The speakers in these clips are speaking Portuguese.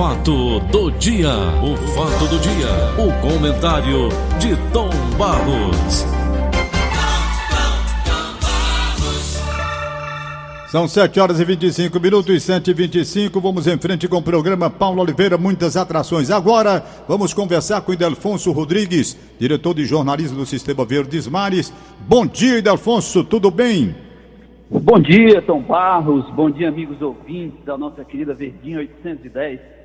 fato do dia, o fato do dia, o comentário de Tom Barros. São 7 horas e 25 minutos e 7 e 25 Vamos em frente com o programa Paulo Oliveira, muitas atrações. Agora vamos conversar com o Idelfonso Rodrigues, diretor de jornalismo do Sistema Verdes Mares. Bom dia, Idelfonso, tudo bem? Bom dia, Tom Barros. Bom dia, amigos ouvintes da nossa querida Verdinha 810.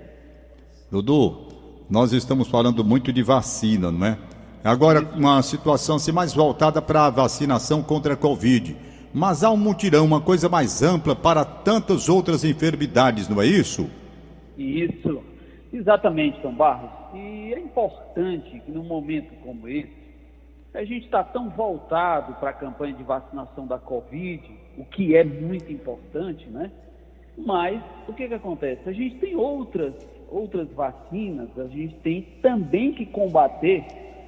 Dudu, nós estamos falando muito de vacina, não é? Agora, uma situação assim, mais voltada para a vacinação contra a Covid. Mas há um mutirão, uma coisa mais ampla para tantas outras enfermidades, não é isso? Isso, exatamente, Tom Barros. E é importante que num momento como esse, a gente está tão voltado para a campanha de vacinação da Covid, o que é muito importante, né? Mas o que, que acontece? A gente tem outras, outras vacinas, a gente tem também que combater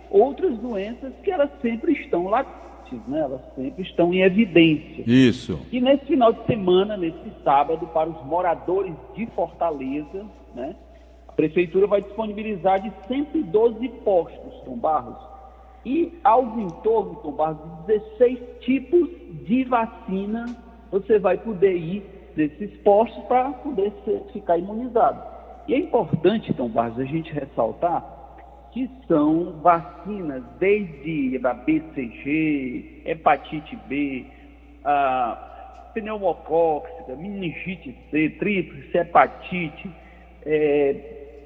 outras doenças que elas sempre estão latentes, né? Elas sempre estão em evidência. Isso. E nesse final de semana, nesse sábado, para os moradores de Fortaleza, né? A prefeitura vai disponibilizar de 112 postos, Tom Barros, e aos entornos, Tom Barros, de 16 tipos de vacina você vai poder ir nesses postos para poder ser, ficar imunizado. E é importante, Tom Barros, a gente ressaltar que são vacinas desde a BCG, hepatite B, a pneumocóxica, meningite C, tríplice hepatite, é,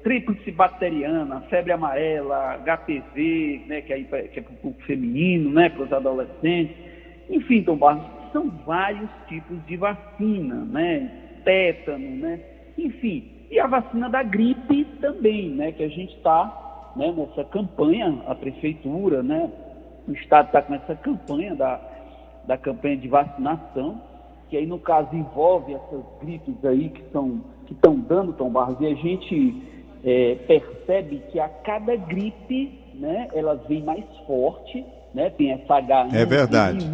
tríplice bacteriana, febre amarela, HPV, né, que, aí, que é para o público feminino, né, para os adolescentes. Enfim, Tom Barros, são vários tipos de vacina, né, tétano, né, enfim. E a vacina da gripe também, né, que a gente está né, nessa campanha, a prefeitura, né, o Estado está com essa campanha da, da campanha de vacinação, que aí no caso envolve essas gripes aí que estão que estão dando, Tom Barros, e a gente é, percebe que a cada gripe, né, ela vem mais forte, né, tem essa H1, é verdade.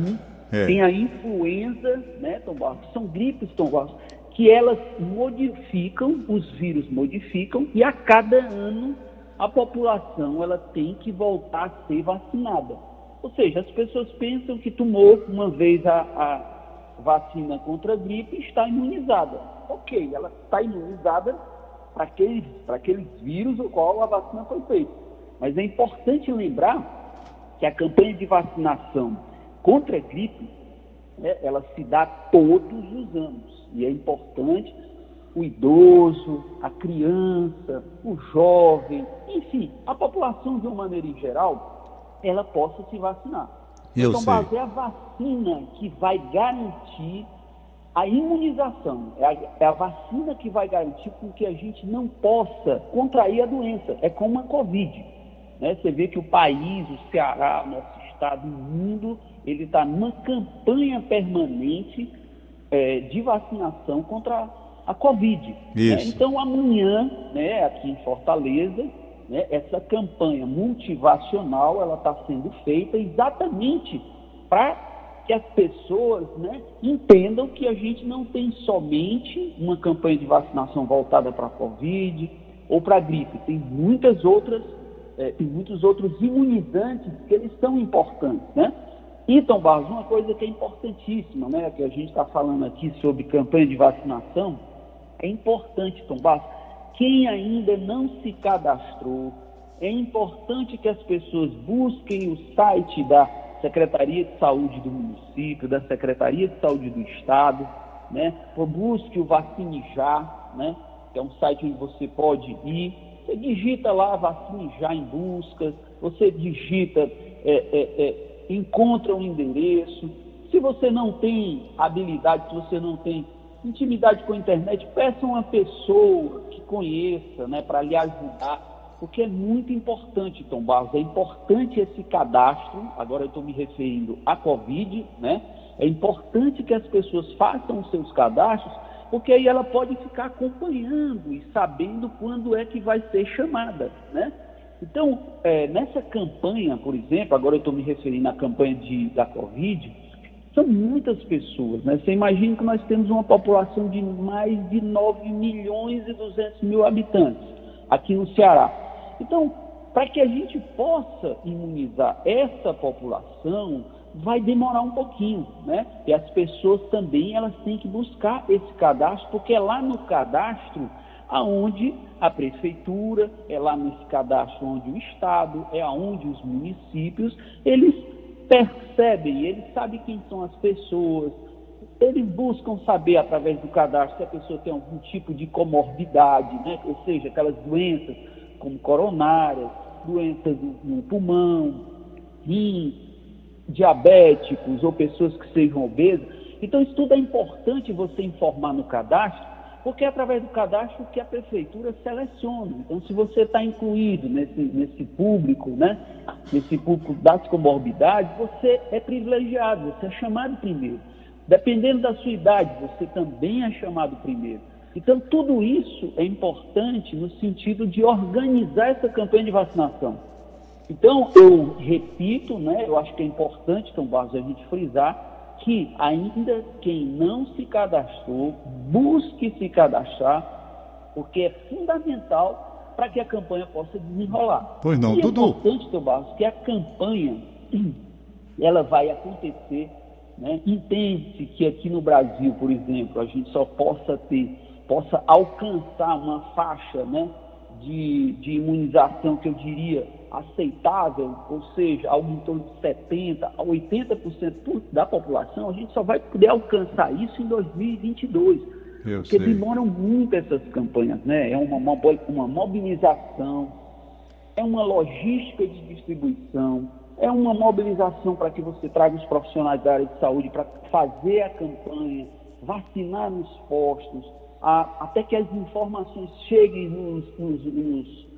É. tem a influenza, né, Tom Barros, são gripes, Tom Barros, que elas modificam, os vírus modificam, e a cada ano a população ela tem que voltar a ser vacinada. Ou seja, as pessoas pensam que tomou uma vez a, a vacina contra a gripe e está imunizada. Ok, ela está imunizada para aqueles, aqueles vírus o qual a vacina foi feita. Mas é importante lembrar que a campanha de vacinação contra a gripe, né, ela se dá todos os anos. E é importante o idoso, a criança, o jovem, enfim, a população de uma maneira em geral, ela possa se vacinar. Eu então, sei. é a vacina que vai garantir a imunização é a, é a, vacina que vai garantir com que a gente não possa contrair a doença. É como a Covid. Né? Você vê que o país, o Ceará, o nosso estado, o mundo, ele está numa campanha permanente é, de vacinação contra a Covid. Né? Então, amanhã, né, aqui em Fortaleza, né, essa campanha multivacional ela está sendo feita exatamente para que as pessoas né, entendam que a gente não tem somente uma campanha de vacinação voltada para a Covid ou para a gripe, tem muitas outras, é, tem muitos outros imunizantes que eles são importantes, né? Então, Barros, uma coisa que é importantíssima, né, que a gente está falando aqui sobre campanha de vacinação, é importante, Tom Barros, quem ainda não se cadastrou, é importante que as pessoas busquem o site da Secretaria de Saúde do município, da Secretaria de Saúde do Estado, né? Busque o Vacine Já, né? Que é um site onde você pode ir. Você digita lá Vacine Já em buscas, você digita, é, é, é, encontra um endereço. Se você não tem habilidade, se você não tem intimidade com a internet, peça uma pessoa que conheça, né, para lhe ajudar porque é muito importante, Tom Barros, é importante esse cadastro, agora eu estou me referindo à Covid, né? É importante que as pessoas façam os seus cadastros, porque aí ela pode ficar acompanhando e sabendo quando é que vai ser chamada, né? Então, é, nessa campanha, por exemplo, agora eu estou me referindo à campanha de, da Covid, São muitas pessoas, né? Você imagina que nós temos uma população de mais de 9 milhões e 200 mil habitantes aqui no Ceará. Então, para que a gente possa imunizar essa população, vai demorar um pouquinho, né? E as pessoas também elas têm que buscar esse cadastro, porque lá no cadastro aonde a prefeitura, é lá nesse cadastro onde o estado, é aonde os municípios, eles percebem, eles sabem quem são as pessoas, eles buscam saber através do cadastro se a pessoa tem algum tipo de comorbidade, né? ou seja, aquelas doenças como coronárias, doenças no pulmão, rim, diabéticos ou pessoas que sejam obesas. Então, isso tudo é importante você informar no cadastro, porque é através do cadastro que a prefeitura seleciona. Então, se você está incluído nesse, nesse público, né, nesse público das comorbidades, você é privilegiado, você é chamado primeiro. Dependendo da sua idade, você também é chamado primeiro. Então, tudo isso é importante no sentido de organizar essa campanha de vacinação. Então, eu repito, né, eu acho que é importante, então, Barros, a gente frisar que ainda quem não se cadastrou, busque se cadastrar, porque é fundamental para que a campanha possa desenrolar. Pois não, e Dudu. É importante, Barros, que a campanha ela vai acontecer. Né? Entende-se que aqui no Brasil, por exemplo, a gente só possa ter, possa alcançar uma faixa né, de, de imunização que eu diria aceitável, ou seja, algo em torno de 70% a 80% da população, a gente só vai poder alcançar isso em 2022. Eu porque sei. demoram muito essas campanhas, né? É uma, mo- uma mobilização, é uma logística de distribuição, é uma mobilização para que você traga os profissionais da área de saúde para fazer a campanha, vacinar nos postos, a- até que as informações cheguem nos, nos- nos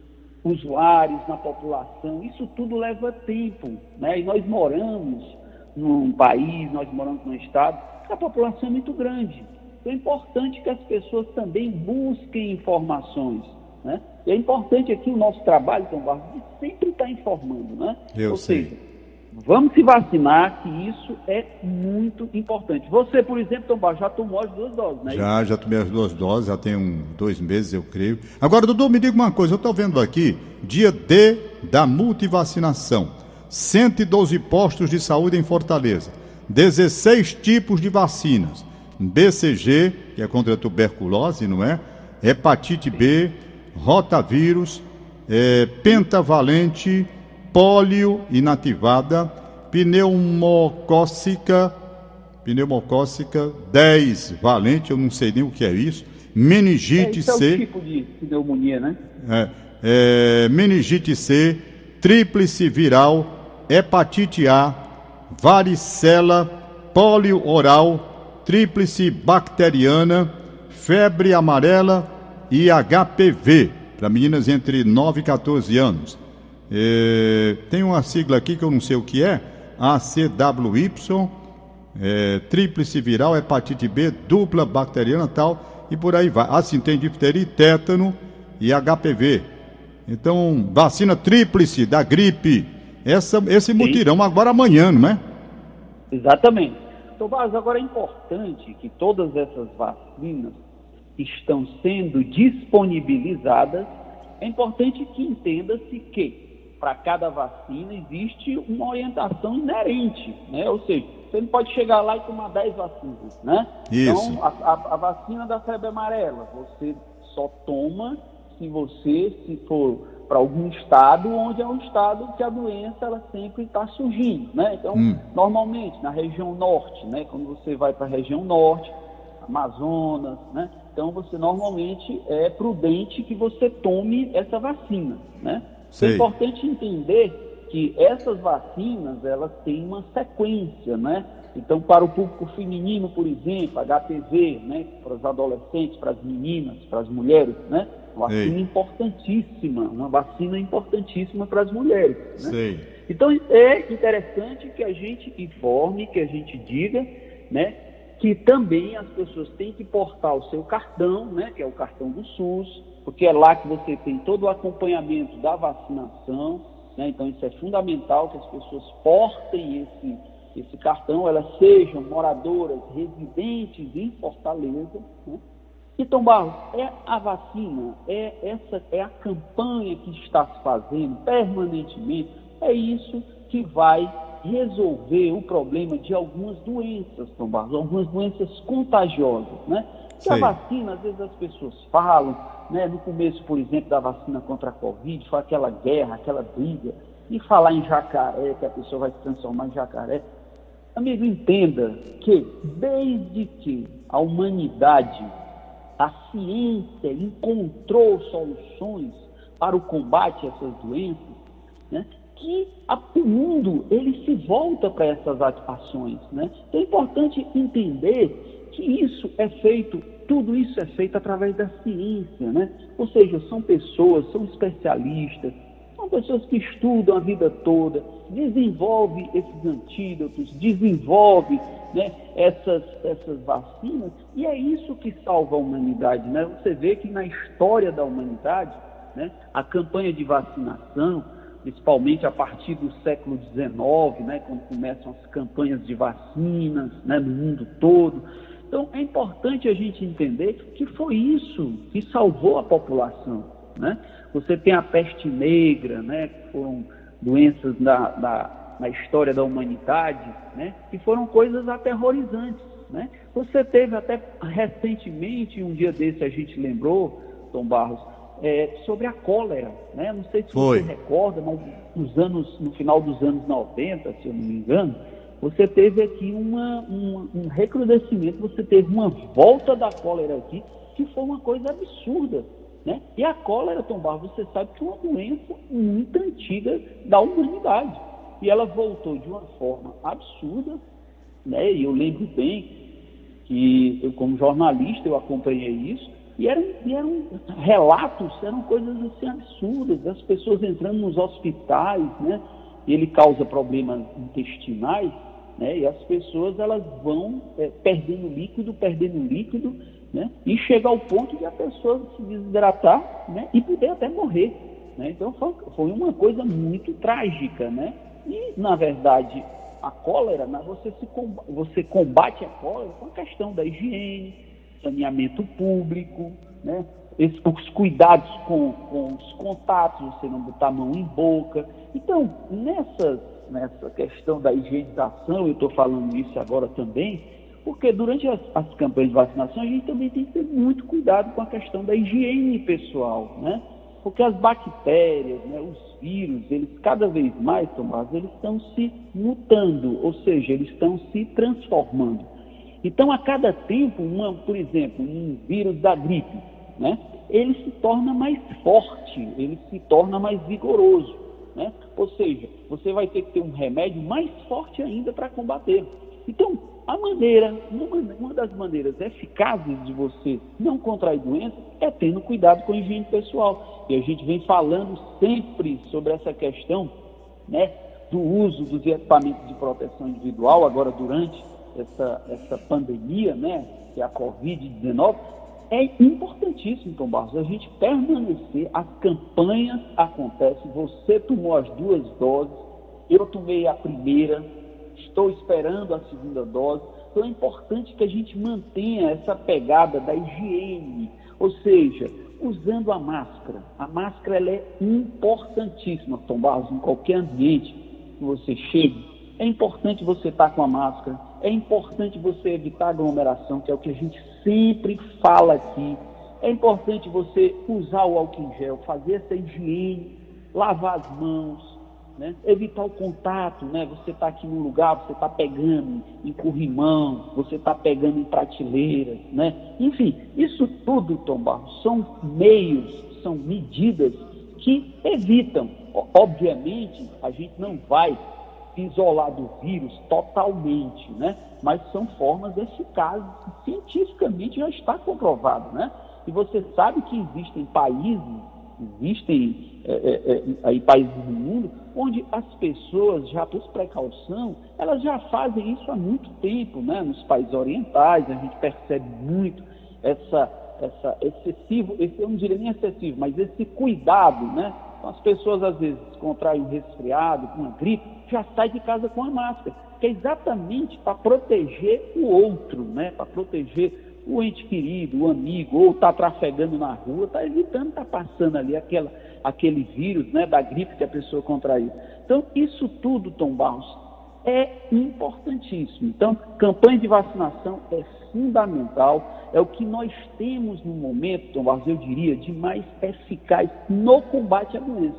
usuários, na população. Isso tudo leva tempo. Né? E nós moramos num país, nós moramos num estado, a população é muito grande. Então é importante que as pessoas também busquem informações. Né? E é importante aqui o nosso trabalho, Tom Barros, de sempre estar informando. Né? Eu Ou sei. seja, vamos se vacinar, que isso é muito importante. Você, por exemplo, Tom já tomou as duas doses, né? Já, já tomei as duas doses, já tem um, dois meses, eu creio. Agora, Dudu, me diga uma coisa, eu estou vendo aqui, dia D da multivacinação. 112 postos de saúde em Fortaleza. 16 tipos de vacinas. BCG, que é contra a tuberculose, não é? Hepatite B, rotavírus, eh, pentavalente, pólio inativada, pneumocócica, pneumocócica 10 valente, eu não sei nem o que é isso, É, meningite isso é C, tipo de pneumonia, né? é, é, meningite C, tríplice viral, hepatite A, varicela, pólio oral, tríplice bacteriana, febre amarela e HPV, para meninas entre 9 e 14 anos. É, tem uma sigla aqui que eu não sei o que é, ACWY, é, tríplice viral, hepatite B, dupla bacteriana tal, e por aí vai. Assim, tem difteria, tétano e HPV. Então, vacina tríplice da gripe. Essa, esse mutirão agora amanhã, não é? Exatamente. Tomás, agora é importante que todas essas vacinas estão sendo disponibilizadas. É importante que entenda-se que para cada vacina existe uma orientação inerente, né? Ou seja, você não pode chegar lá e tomar 10 vacinas, né? Isso. Então, a, a- a vacina da febre amarela, você só toma se você se for para algum estado onde é um estado que a doença ela sempre está surgindo, né? Então, Hum. normalmente na região norte, né? Quando você vai para a região norte, Amazonas, né? Então você normalmente é prudente que você tome essa vacina, né? Sei. É importante entender que essas vacinas elas têm uma sequência, né? Então para o público feminino, por exemplo, HPV, né? Para os adolescentes, para as meninas, para as mulheres, né? Uma vacina Ei. importantíssima, uma vacina importantíssima para as mulheres. Né? Sei. Então é interessante que a gente informe, que a gente diga, né, que também as pessoas têm que portar o seu cartão, né, que é o cartão do SUS, porque é lá que você tem todo o acompanhamento da vacinação, né, então isso é fundamental que as pessoas portem esse, esse cartão, elas sejam moradoras residentes em Fortaleza. Né? Então, Barros, é a vacina, é essa é a campanha que está se fazendo permanentemente, é isso que vai resolver o problema de algumas doenças, Tom Barros, algumas doenças contagiosas, né? Que a vacina, às vezes as pessoas falam, né? No começo, por exemplo, da vacina contra a Covid, foi aquela guerra, aquela briga, e falar em jacaré, que a pessoa vai se transformar em jacaré. Amigo, entenda que desde que a humanidade a ciência encontrou soluções para o combate a essas doenças, né, que o mundo ele se volta para essas ações. Né? Então é importante entender que isso é feito, tudo isso é feito através da ciência, né? ou seja, são pessoas, são especialistas, são pessoas que estudam a vida toda, desenvolvem esses antídotos, desenvolvem né, essas, essas vacinas, e é isso que salva a humanidade. Né? Você vê que na história da humanidade, né, a campanha de vacinação, principalmente a partir do século XIX, né, quando começam as campanhas de vacinas né, no mundo todo. Então, é importante a gente entender que foi isso que salvou a população. Né? Você tem a peste negra, né, que foram doenças da, da na história da humanidade, né? que foram coisas aterrorizantes. Né? Você teve até recentemente, um dia desse a gente lembrou, Tom Barros, é, sobre a cólera. Né? Não sei se Foi. você recorda, mas nos anos, no final dos anos 90, se eu não me engano, você teve aqui uma, uma, um recrudescimento, você teve uma volta da cólera aqui, que foi uma coisa absurda. Né? E a cólera, Tom Barros, você sabe que é uma doença muito antiga da humanidade. E ela voltou de uma forma absurda, né? E eu lembro bem que eu, como jornalista, eu acompanhei isso, e eram, eram relatos, eram coisas assim absurdas, as pessoas entrando nos hospitais, né? Ele causa problemas intestinais, né? E as pessoas elas vão é, perdendo líquido, perdendo líquido, né? E chega ao ponto de a pessoa se desidratar, né? E poder até morrer, né? Então foi, foi uma coisa muito trágica, né? E, na verdade, a cólera, né, você, se, você combate a cólera com a questão da higiene, saneamento público, né? Esse, os cuidados com, com, os contatos, você não botar a mão em boca. Então, nessa, nessa questão da higienização, eu estou falando isso agora também, porque durante as, as, campanhas de vacinação a gente também tem que ter muito cuidado com a questão da higiene pessoal, né? Porque as bactérias, né, os vírus, eles cada vez mais, Tomás, eles estão se mutando, ou seja, eles estão se transformando. Então, a cada tempo, uma, por exemplo, um vírus da gripe, né, ele se torna mais forte, ele se torna mais vigoroso. Né? Ou seja, você vai ter que ter um remédio mais forte ainda para combater. Então, a maneira, uma das maneiras eficazes de você não contrair doença é tendo cuidado com a higiene pessoal. E a gente vem falando sempre sobre essa questão né, do uso dos equipamentos de proteção individual, agora durante essa, essa pandemia, né, que é a Covid-19, é importantíssimo, Tom Barros, a gente permanecer, as campanhas acontecem, você tomou as duas doses, eu tomei a primeira, estou esperando a segunda dose. Então é importante que a gente mantenha essa pegada da higiene, ou seja, usando a máscara. A máscara ela é importantíssima, Tom Barros, em qualquer ambiente que você chegue. É importante você estar com a máscara, é importante você evitar aglomeração, que é o que a gente sempre fala aqui. É importante você usar o álcool em gel, fazer essa higiene, lavar as mãos, né? Evitar o contato, né? Você está aqui num lugar, você está pegando em corrimão, você está pegando em prateleiras, né? Enfim, isso tudo, Tom Barros, são meios, são medidas que evitam. Obviamente, a gente não vai isolar do vírus totalmente, né? Mas são formas eficazes, cientificamente já está comprovado, né? E você sabe que existem países existem é, é, é, aí países do mundo onde as pessoas, já por precaução, elas já fazem isso há muito tempo, né? Nos países orientais, a gente percebe muito essa, essa excessivo, esse, eu não diria nem excessivo, mas esse cuidado, né? Então, as pessoas às vezes contraem um resfriado, uma gripe, já sai de casa com a máscara. que é exatamente para proteger o outro, né? para proteger o ente querido, o amigo, ou está trafegando na rua, está evitando estar tá passando ali aquela, aquele vírus né, da gripe que a pessoa contraiu. Então, isso tudo, Tom Barros, é importantíssimo. Então, campanha de vacinação é fundamental, é o que nós temos no momento, Tom Barros, eu diria, de mais eficaz no combate à doença.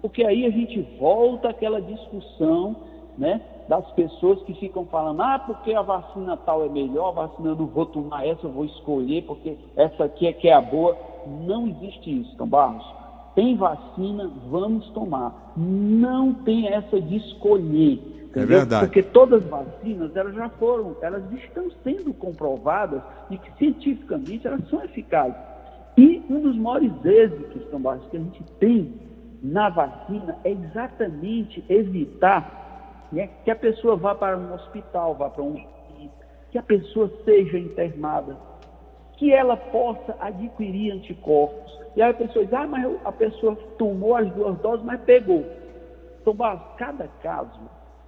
Porque aí a gente volta àquela discussão né, das pessoas que ficam falando, ah, porque a vacina tal é melhor, a vacina eu não vou tomar essa, eu vou escolher, porque essa aqui é que é a boa. Não existe isso, Tom Barros. Tem vacina, vamos tomar. Não tem essa de escolher. É verdade. Porque todas as vacinas, elas já foram, elas estão sendo comprovadas e que cientificamente elas são eficazes. E um dos maiores êxitos, Tom Barros, que a gente tem na vacina é exatamente evitar né, que a pessoa vá para um hospital, vá para um que a pessoa seja internada, que ela possa adquirir anticorpos. E aí a pessoa diz, ah, mas a pessoa tomou as duas doses, mas pegou. Então, cada caso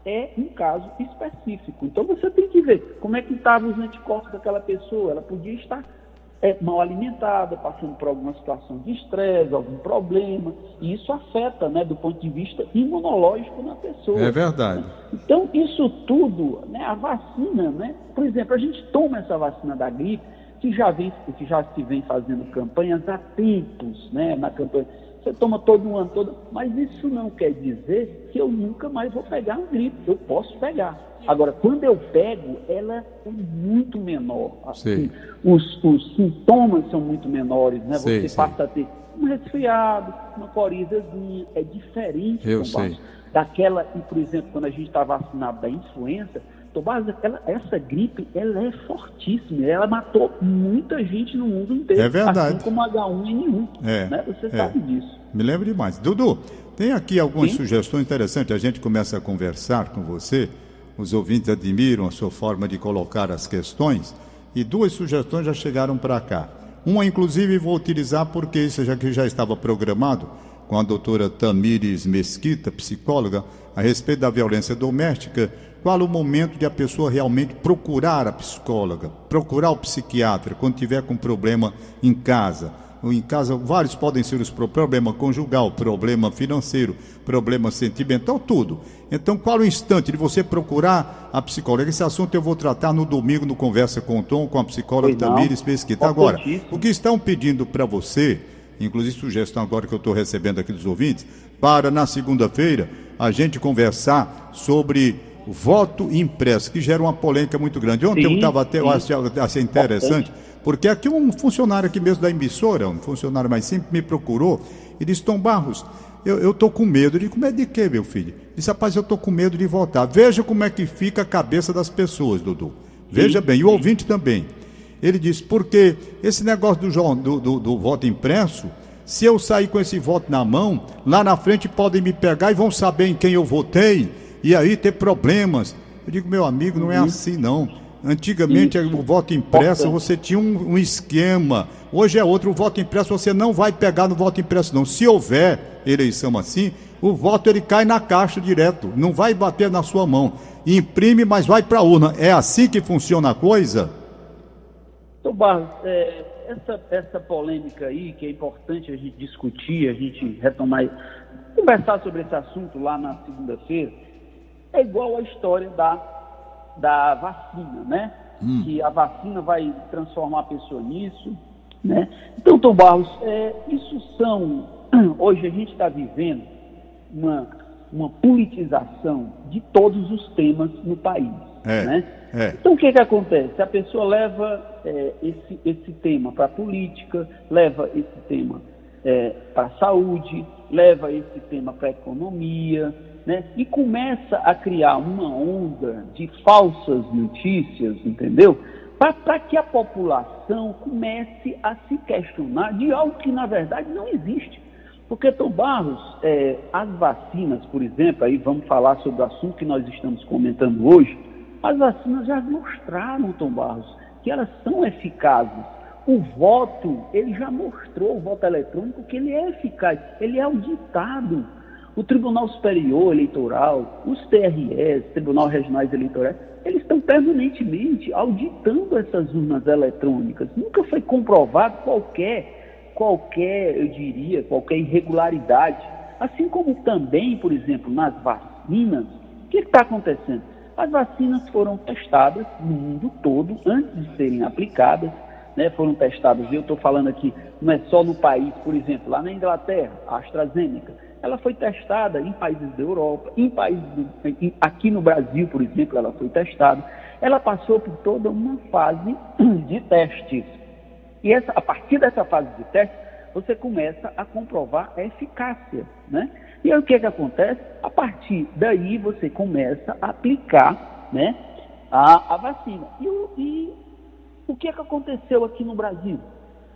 é um caso específico. Então você tem que ver como é que estavam os anticorpos daquela pessoa. Ela podia estar é, mal alimentada, passando por alguma situação de estresse, algum problema, e isso afeta, né, do ponto de vista imunológico na pessoa. É verdade. Então, isso tudo, né, a vacina, né, por exemplo, a gente toma essa vacina da gripe, que já, vem, que já se vem fazendo campanhas há tempos, né, na campanha. Você toma todo um ano todo, mas isso não quer dizer que eu nunca mais vou pegar uma gripe. Eu posso pegar. Agora, quando eu pego, ela é muito menor. Assim, os, os, sintomas são muito menores, né? Sei, Você sei. passa a ter um resfriado, uma corizazinha, é diferente eu sei. daquela, e, por exemplo, quando a gente está vacinado da influenza, Tomás, ela, essa gripe, ela é fortíssima, ela matou muita gente no mundo inteiro. É verdade. Assim como H1N1, é, né? Você é. sabe disso. Me lembro demais. Dudu, tem aqui algumas Sim? sugestões interessantes, a gente começa a conversar com você, os ouvintes admiram a sua forma de colocar as questões, e duas sugestões já chegaram para cá. Uma, inclusive, vou utilizar porque isso já que já estava programado com a doutora Tamires Mesquita, psicóloga, a respeito da violência doméstica, qual o momento de a pessoa realmente procurar a psicóloga, procurar o psiquiatra quando tiver com problema em casa. Ou em casa, vários podem ser os problema conjugal, problema financeiro, problema sentimental, tudo. Então, qual o instante de você procurar a psicóloga? Esse assunto eu vou tratar no domingo no Conversa com o Tom, com a psicóloga Tamires Pesquita. Agora, o que estão pedindo para você, inclusive sugestão agora que eu estou recebendo aqui dos ouvintes, para na segunda-feira a gente conversar sobre voto impresso, que gera uma polêmica muito grande. Ontem sim, eu estava até, eu achei, achei interessante, porque aqui um funcionário aqui mesmo da emissora, um funcionário mais simples, me procurou e disse, Tom Barros, eu estou com medo. Eu disse, com medo de quê, meu filho? Disse, rapaz, eu estou com medo de votar. Veja como é que fica a cabeça das pessoas, Dudu. Veja sim, bem, e o ouvinte também. Ele disse, porque esse negócio do, do, do, do voto impresso, se eu sair com esse voto na mão, lá na frente podem me pegar e vão saber em quem eu votei e aí ter problemas. Eu digo, meu amigo, não é uhum. assim não. Antigamente o voto impresso você tinha um, um, esquema. Hoje é outro. O voto impresso você não vai pegar no voto impresso não. Se houver eleição assim, o voto ele cai na caixa direto. Não vai bater na sua mão. Imprime, mas vai para a urna. É assim que funciona a coisa? Então, Barros, é, essa, essa polêmica aí, que é importante a gente discutir, a gente retomar, conversar sobre esse assunto lá na segunda-feira é igual a história da, da vacina, né? Hum. Que a vacina vai transformar a pessoa nisso, né? Então, Tom Barros, é, isso são... Hoje a gente está vivendo uma, uma politização de todos os temas no país, é, né? É. Então, o que, que acontece? A pessoa leva é, esse, esse tema para a política, leva esse tema é, para a saúde, leva esse tema para a economia, né? E começa a criar uma onda de falsas notícias, entendeu? Para que a população comece a se questionar de algo que na verdade não existe. Porque, Tom Barros, é, as vacinas, por exemplo, aí vamos falar sobre o assunto que nós estamos comentando hoje, as vacinas já mostraram, Tom Barros, que elas são eficazes. O voto, ele já mostrou, o voto eletrônico, que ele é eficaz, ele é auditado O Tribunal Superior Eleitoral, os TREs, Tribunal Regionais Eleitorais, eles estão permanentemente auditando essas urnas eletrônicas. Nunca foi comprovado qualquer, qualquer, eu diria, qualquer irregularidade. Assim como também, por exemplo, nas vacinas, o que está acontecendo? As vacinas foram testadas no mundo todo antes de serem aplicadas, né, foram testadas, eu estou falando aqui, não é só no país, por exemplo, lá na Inglaterra, a AstraZeneca, ela foi testada em países da Europa, em países em, aqui no Brasil, por exemplo, ela foi testada. Ela passou por toda uma fase de testes. E essa, a partir dessa fase de teste, você começa a comprovar a eficácia, né? E aí o que, é que acontece? A partir daí você começa a aplicar, né, a, a vacina. E, e o que é que aconteceu aqui no Brasil?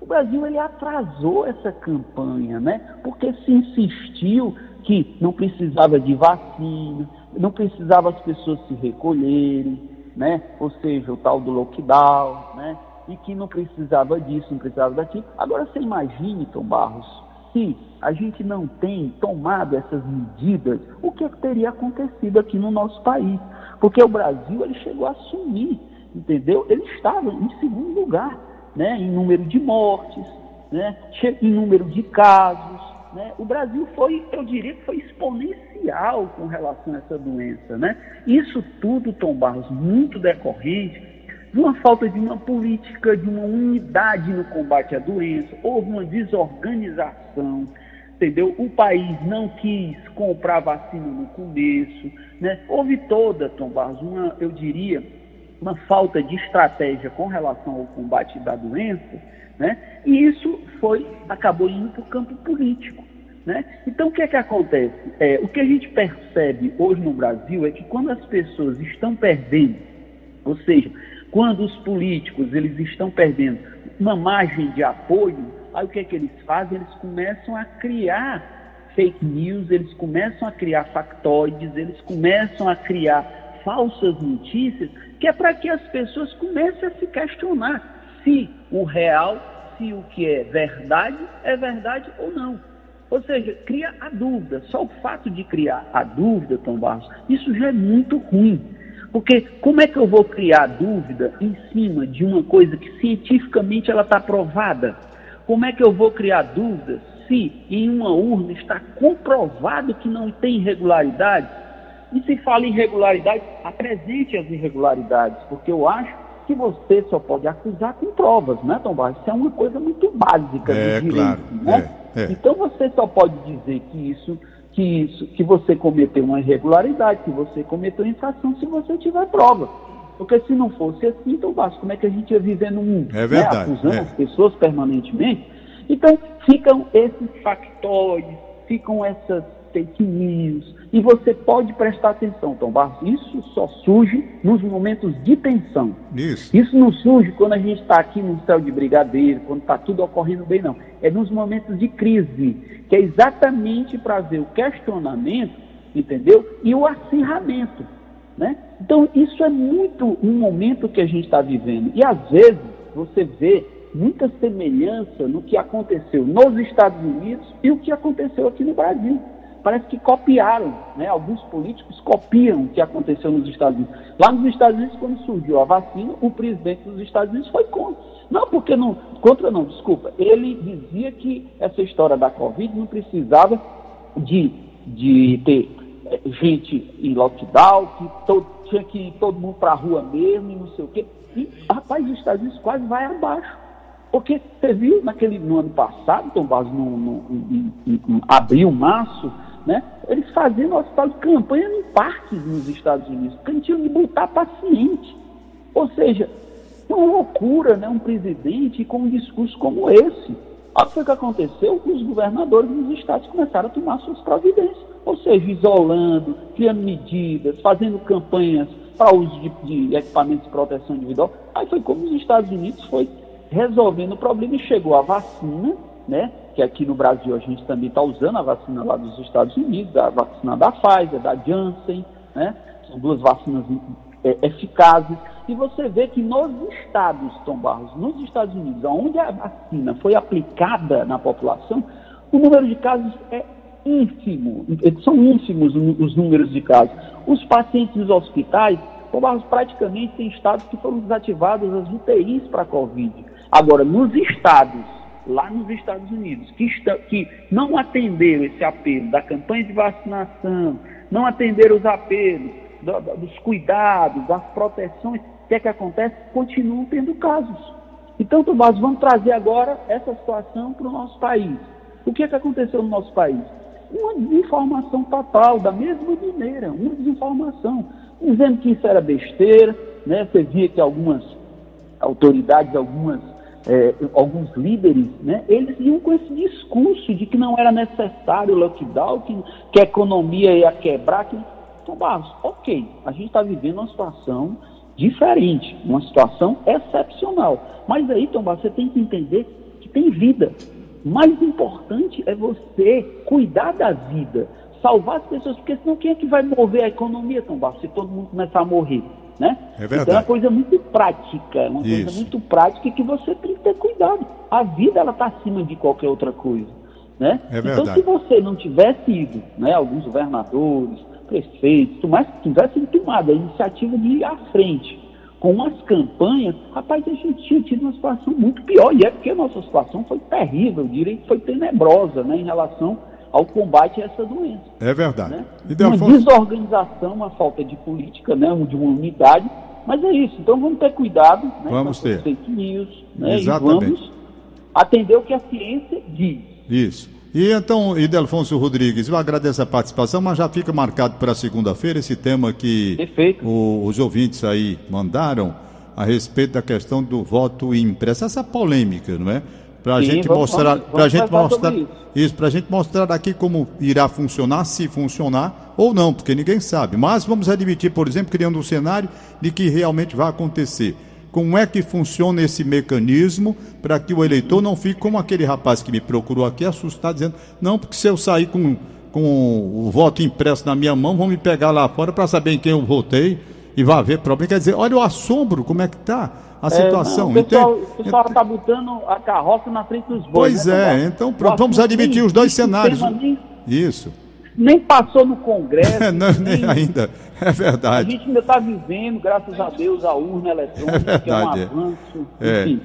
O Brasil ele atrasou essa campanha, né? Porque se insistiu que não precisava de vacina, não precisava as pessoas se recolherem, né? Ou seja, o tal do lockdown, né? E que não precisava disso, não precisava daquilo. Agora você imagine, Tom Barros, se a gente não tem tomado essas medidas, o que, é que teria acontecido aqui no nosso país? Porque o Brasil ele chegou a assumir, entendeu? Ele estava em segundo lugar né, em número de mortes, né, em número de casos. Né? O Brasil foi, eu diria foi exponencial com relação a essa doença. Né? Isso tudo, Tom Barros, muito decorrente de uma falta de uma política, de uma unidade no combate à doença, houve uma desorganização, entendeu? O país não quis comprar vacina no começo, né? Houve toda, Tom Barros, uma, eu diria, uma falta de estratégia com relação ao combate da doença, né? e isso foi, acabou indo para o campo político. Né? Então, o que é que acontece? É, o que a gente percebe hoje no Brasil é que quando as pessoas estão perdendo, ou seja, quando os políticos eles estão perdendo uma margem de apoio, aí o que é que eles fazem? Eles começam a criar fake news, eles começam a criar factoides, eles começam a criar falsas notícias que é para que as pessoas comecem a se questionar se o real, se o que é verdade, é verdade ou não. Ou seja, cria a dúvida. Só o fato de criar a dúvida, Tom Barros, isso já é muito ruim. Porque como é que eu vou criar dúvida em cima de uma coisa que cientificamente ela está provada? Como é que eu vou criar dúvida se em uma urna está comprovado que não tem irregularidade? E se fala em irregularidade, apresente as irregularidades, porque eu acho que você só pode acusar com provas, né, Tom Barros? Isso é uma coisa muito básica é, do direito, claro. né? É, é. Então você só pode dizer que isso, que isso, que você cometeu uma irregularidade, que você cometeu infração se você tiver prova. Porque se não fosse assim, Tom Barros, como é que a gente ia viver no mundo? É verdade. Né? Acusando é. as pessoas permanentemente. Então ficam esses factores, ficam essas fake news. E você pode prestar atenção, Tom Barros, isso só surge nos momentos de tensão. Isso. Isso não surge quando a gente está aqui no céu de brigadeiro, quando está tudo ocorrendo bem, não. É nos momentos de crise, que é exatamente para ver o questionamento, entendeu? E o acirramento. Né? Então, isso é muito um momento que a gente está vivendo. E às vezes você vê muita semelhança no que aconteceu nos Estados Unidos e o que aconteceu aqui no Brasil parece que copiaram, né? alguns políticos copiam o que aconteceu nos Estados Unidos. Lá nos Estados Unidos, quando surgiu a vacina, o presidente dos Estados Unidos foi contra. Não, porque não, contra não, desculpa. Ele dizia que essa história da Covid não precisava de, de ter eh, gente em lockdown, que tinha que ir todo mundo para a rua mesmo e não sei o quê. E, rapaz, os Estados Unidos quase vai abaixo. Porque você viu naquele, no ano passado, Tom Barros, no, no, em abril, março, né? Eles faziam nosso tal de campanha em parques nos Estados Unidos, porque tinham de botar paciente. Ou seja, uma loucura, né? Um presidente com um discurso como esse. Olha o que aconteceu, os governadores dos estados começaram a tomar suas providências, ou seja, isolando, criando medidas, fazendo campanhas para uso de, de equipamentos de proteção individual. Aí foi como os Estados Unidos foi resolvendo o problema e chegou a vacina, né? Que aqui no Brasil a gente também está usando a vacina lá dos Estados Unidos, a vacina da Pfizer, da Janssen, né? São duas vacinas é, eficazes. E você vê que nos estados, Tom Barros, nos Estados Unidos, onde a vacina foi aplicada na população, o número de casos é ínfimo, são ínfimos os números de casos. Os pacientes dos hospitais, praticamente tem estados que foram desativados as UTIs para a Covid. Agora, nos estados, lá nos Estados Unidos, que, está, que não atenderam esse apelo da campanha de vacinação, não atenderam os apelos do, dos cuidados, das proteções, o que é que acontece? Continuam tendo casos. Então, Tomás, vamos trazer agora essa situação para o nosso país. O que é que aconteceu no nosso país? Uma desinformação total, da mesma maneira, uma desinformação, dizendo que isso era besteira, né? Você via que algumas autoridades, algumas, é, alguns líderes, né? Eles iam com esse discurso de que não era necessário o lockdown, que, que a economia ia quebrar. Que... Então, Barros, ok, a gente está vivendo uma situação diferente, uma situação excepcional. Mas aí, Tom Barros, você tem que entender que tem vida. Mais importante é você cuidar da vida, salvar as pessoas, porque senão quem é que vai mover a economia, Tom Barros, se todo mundo começar a morrer? Né? É verdade. Então é uma coisa muito prática, uma Isso. coisa muito prática que você tem que ter cuidado. A vida ela está acima de qualquer outra coisa. Né? É então, se você não tivesse ido, né, alguns governadores, prefeitos, mas tivessem tomado a iniciativa de ir à frente com as campanhas, rapaz, a gente tinha tido uma situação muito pior. E é porque a nossa situação foi terrível, eu diria que foi tenebrosa né, em relação ao combate a essa doença. É verdade. Né? Uma desorganização, uma falta de política, né, de uma unidade. Mas é isso, então vamos ter cuidado né, Vamos ter. fake news né, Exatamente. e vamos atender o que a ciência diz. Isso. E então, Idelfonso Rodrigues, eu agradeço a participação, mas já fica marcado para segunda-feira esse tema que o- os ouvintes aí mandaram a respeito da questão do voto impresso, essa polêmica, não é? Para a gente vamos- mostrar, pra vamos gente mostrar isso, para a gente mostrar aqui como irá funcionar, se funcionar ou não, porque ninguém sabe. Mas vamos admitir, por exemplo, criando um cenário de que realmente vai acontecer. Como é que funciona esse mecanismo para que o eleitor não fique como aquele rapaz que me procurou aqui assustado, dizendo: não, porque se eu sair com, com o voto impresso na minha mão, vão me pegar lá fora para saber em quem eu votei e vai haver problema. Quer dizer, olha o assombro, como é que está a situação. É, não, o pessoal entende? o pessoal está botando a carroça na frente dos bois. Pois né, é, então pronto, vamos admitir os dois cenários. Nem, Isso. nem passou no Congresso. Não, nem- nem ainda. É A verdade. gente ainda está vivendo, graças a Deus, a urna eletrônica, que é um verdade, é. avanço. É. Enfim,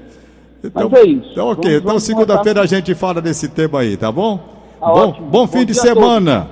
Então, Mas é isso. Então, ok. Vamos- então, segunda-feira a gente fala desse tema aí, tá bom? Tá bom, ótimo. bom Bom fim de dia a semana.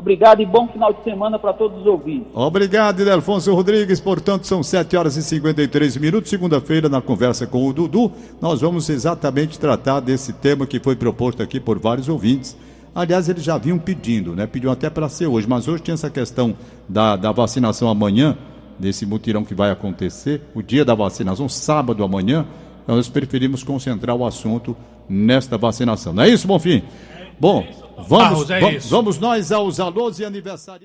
Obrigado e bom final de semana para todos os ouvintes. Obrigado, Idelfonso Rodrigues. Portanto, são 7 horas e 53 minutos. Segunda-feira, na conversa com o Dudu, nós vamos exatamente tratar desse tema que foi proposto aqui por vários ouvintes. Aliás, eles já vinham pedindo, né? Pediam até para ser hoje, mas hoje tinha essa questão da, da vacinação amanhã, desse mutirão que vai acontecer, o dia da vacinação, sábado amanhã. Então, nós preferimos concentrar o assunto nesta vacinação. Não é isso, Bonfim? Bom, vamos, Barros, é vamos, vamos nós aos alôs e aniversários.